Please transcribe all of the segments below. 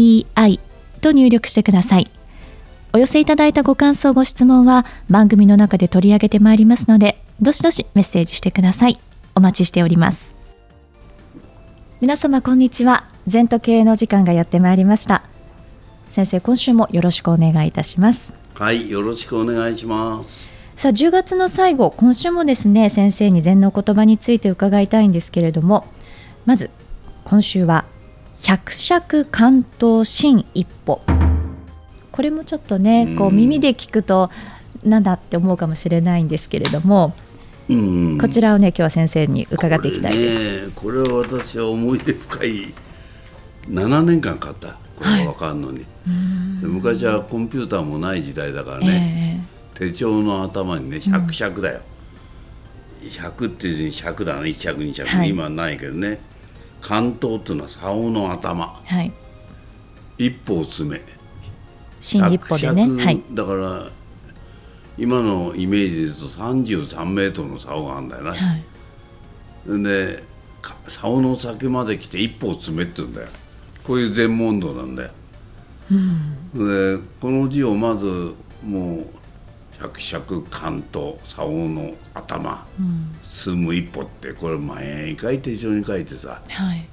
ZENTOKEIEI と入力してください。お寄せいただいたご感想、ご質問は番組の中で取り上げてまいりますので、どしどしメッセージしてください。お待ちしております。皆様こんにちは。全都経営の時間がやってまいりました。先生、今週もよろしくお願いいたします。はい、よろしくお願いします。さあ10月の最後今週もですね先生に禅の言葉について伺いたいんですけれどもまず今週は百尺関東新一歩。これもちょっとねこう耳で聞くとなんだって思うかもしれないんですけれども、うん、こちらをね今日は先生に伺っていきたいです。これ,、は私は思い出深い。7年間かかった。これが分かるのに、はい、昔はコンピューターもない時代だからね、えー手帳の頭にね100尺だよ、うん、100っていうに尺だね。1尺2尺、はい、今はないけどね関東っていうのは竿の頭、はい、一歩を詰め。新一歩でね、はい、だから今のイメージで言うと33メートルの竿があるんだよな、はい、で竿の先まで来て一歩を詰めって言うんだよ。こういう全問答なんだよ、うん、でこの字をまずもう百尺関東竿の頭、うん、進む一歩ってこれ毎回手帳に書いてさ、はい、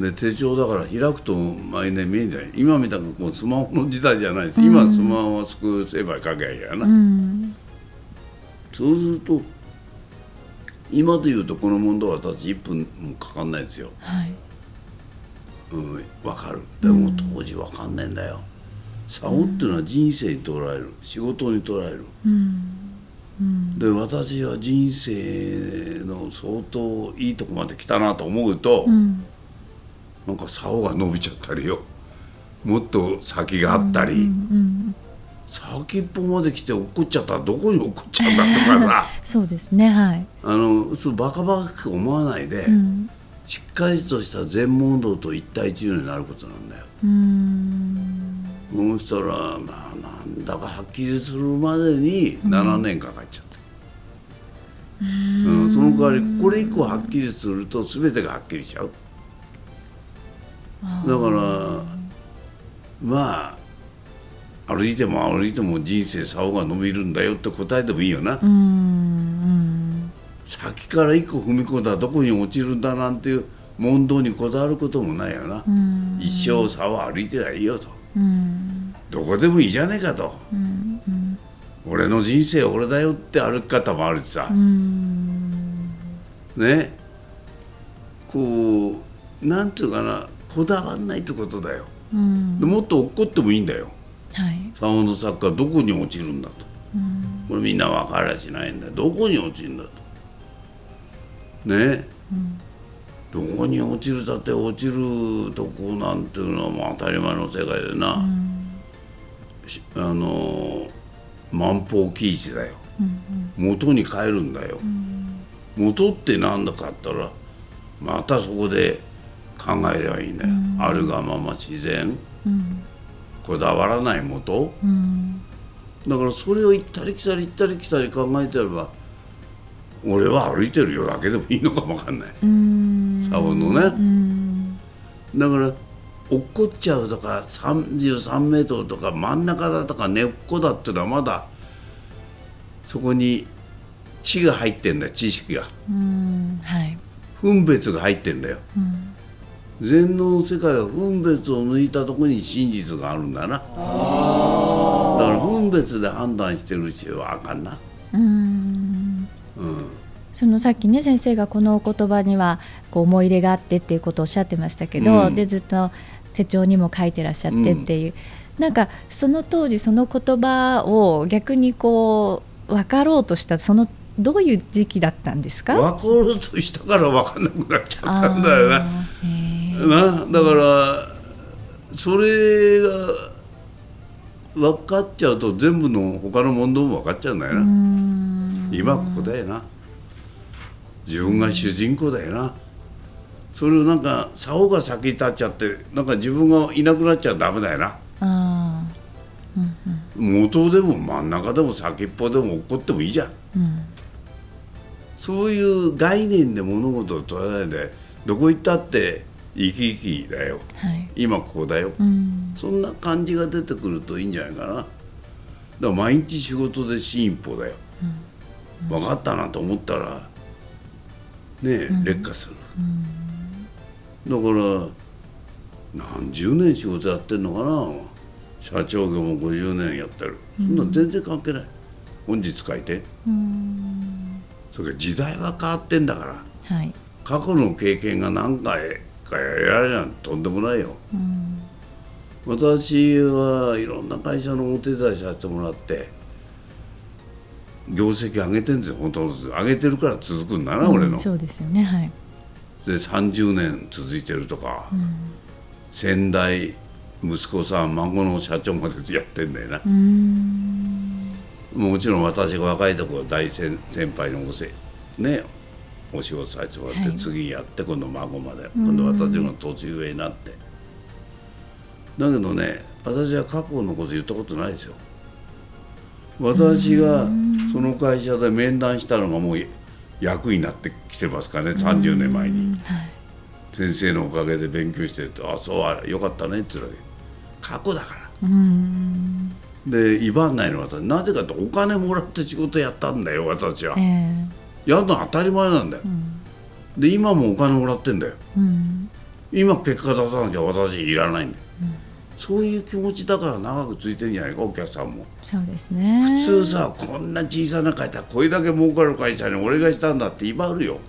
で手帳だから開くと毎年見えんじゃない？今みたくこうスマホの時代じゃないです、うん、今スマホはすくせば書けばいいやな、うん、そうすると今で言うとこの問題は私1分もかかんないですよ、はい。うん、分かる。でも当時分かんないんだよ、竿っていうのは人生に捉える。仕事に捉える、で私は人生の相当いいとこまで来たなと思うと、うん、なんか竿が伸びちゃったりよ。もっと先があったり、うんうん、先っぽまで来て落っこっちゃったらどこに落っこっちゃうんだとかさ。そうですねはい。あのそうバカバカく思わないで、うん、しっかりとした全問答と一対一になることなんだよ。うんそうしたらまあなんだかはっきりするまでに7年かかっちゃった、うん、うん、その代わりこれ以降はっきりすると全てがはっきりしちゃう。だからまあ歩いても歩いても人生竿が伸びるんだよって答えてもいいよな、うん、先から一個踏み込んだらどこに落ちるんだなんていう問答にこだわることもないよな、一生竿歩いてりゃいいよと。どこでもいいじゃねえかと、俺の人生俺だよって歩き方もあるしさ、うん、ね。こうなんていうかなこだわんないってことだよ、うん、でもっと落っこってもいいんだよ、はい、サウンド作家どこに落ちるんだと、うん、これみんな分からしないんだ。よどこに落ちるんだと。ね、うんどこに落ちるだって落ちるとこなんていうのはもう当たり前の世界でな、うん、あの万法記事だよ、うんうん、元に帰るんだよ、うん、元って何だかったらまたそこで考えればいいんだよ、うん、あるがまま自然、こだわらない元、だからそれを行ったり来たり行ったり来たり考えてれば俺は歩いてるよだけでもいいのかもわかんない。竿のね、だから落っこっちゃうとか33メートルとか真ん中だとか根っこだっていうのはまだそこに知が入ってんだよ知識が、はい、分別が入ってんだよ、うん、全能の世界は分別を抜いたとこに真実があるんだな。だから分別で判断してるうちはあかんな。うんうんそのさっきね先生がこのお言葉にはこう思い入れがあってっていうことをおっしゃってましたけど、うん、でずっと手帳にも書いてらっしゃってっていう、うん、なんかその当時その言葉を逆にこう分かろうとしたそのどういう時期だったんですか？分かろうとしたから分かんなくなっちゃったんだよな。なだからそれが分かっちゃうと全部の他の問題も分かっちゃうんだよな。今ここだよな自分が主人公だよな。それをなんか竿が先に立っちゃってなんか自分がいなくなっちゃダメだよな。あうんうん、元でも真ん中でも先っぽでも起こってもいいじゃん、うん、そういう概念で物事を捉えないでどこ行ったって生き生きだよ、はい、今ここだよ、うん、そんな感じが出てくるといいんじゃないかな。だから毎日仕事で進一歩だよ、うん、分かったなと思ったらねえ、劣化する、だから何十年仕事やってんのかな。社長業も50年やってる、そんな全然関係ない。本日書いて。それから時代は変わってんだから、はい、過去の経験が何回かやられなんとんでもないよ、私はいろんな会社のお手伝いさせてもらって業績上げてるんですよ本当上げてるから続くんだな、うん、俺の。そうですよねはい。で30年続いてるとか、うん、先代息子さん孫の社長までやってんだよな。もちろん私が若いとこ大先先輩のおせねお仕事させてもらって、はい、次やって今度孫まで。今度私の年上になって。だけどね私は過去のこと言ったことないですよ。私がその会社で面談したのがもう役になってきてますからね30年前に、はい、先生のおかげで勉強してて「あそうよかったね」って言うわけ過去だから。で威張んないのはなぜかってお金もらって仕事やったんだよ私は、えー、やるの当たり前なんだよ、うん、で今もお金もらってんだよ、うん、今結果出さなきゃ私いらないんだよ、うん、そういう気持ちだから長くついてんじゃないかお客さんも。そうですね。普通さこんな小さな会社これだけ儲かる会社に俺がしたんだって威張るよ。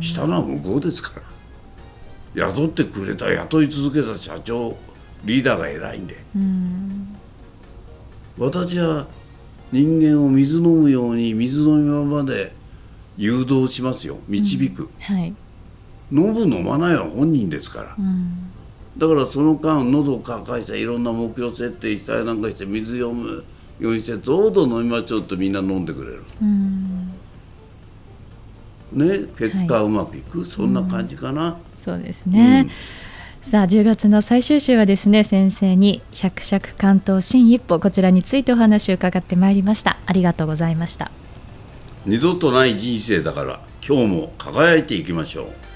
したのは向こうですから。雇ってくれた雇い続けた社長リーダーが偉いんで、うん、私は人間を水飲むように水飲みままで誘導しますよ導く、うん。はい、飲む飲まないは本人ですから、うん、だからその間喉を抱えていろんな目標設定したりなんかして水読むようにしてどうぞ飲みましょうとみんな飲んでくれる、ね結果うまくいく、はい、そんな感じかな、そうですね、さあ10月の最終週はですね先生に百尺関東新一歩こちらについてお話を伺ってまいりました。ありがとうございました。二度とない人生だから今日も輝いていきましょう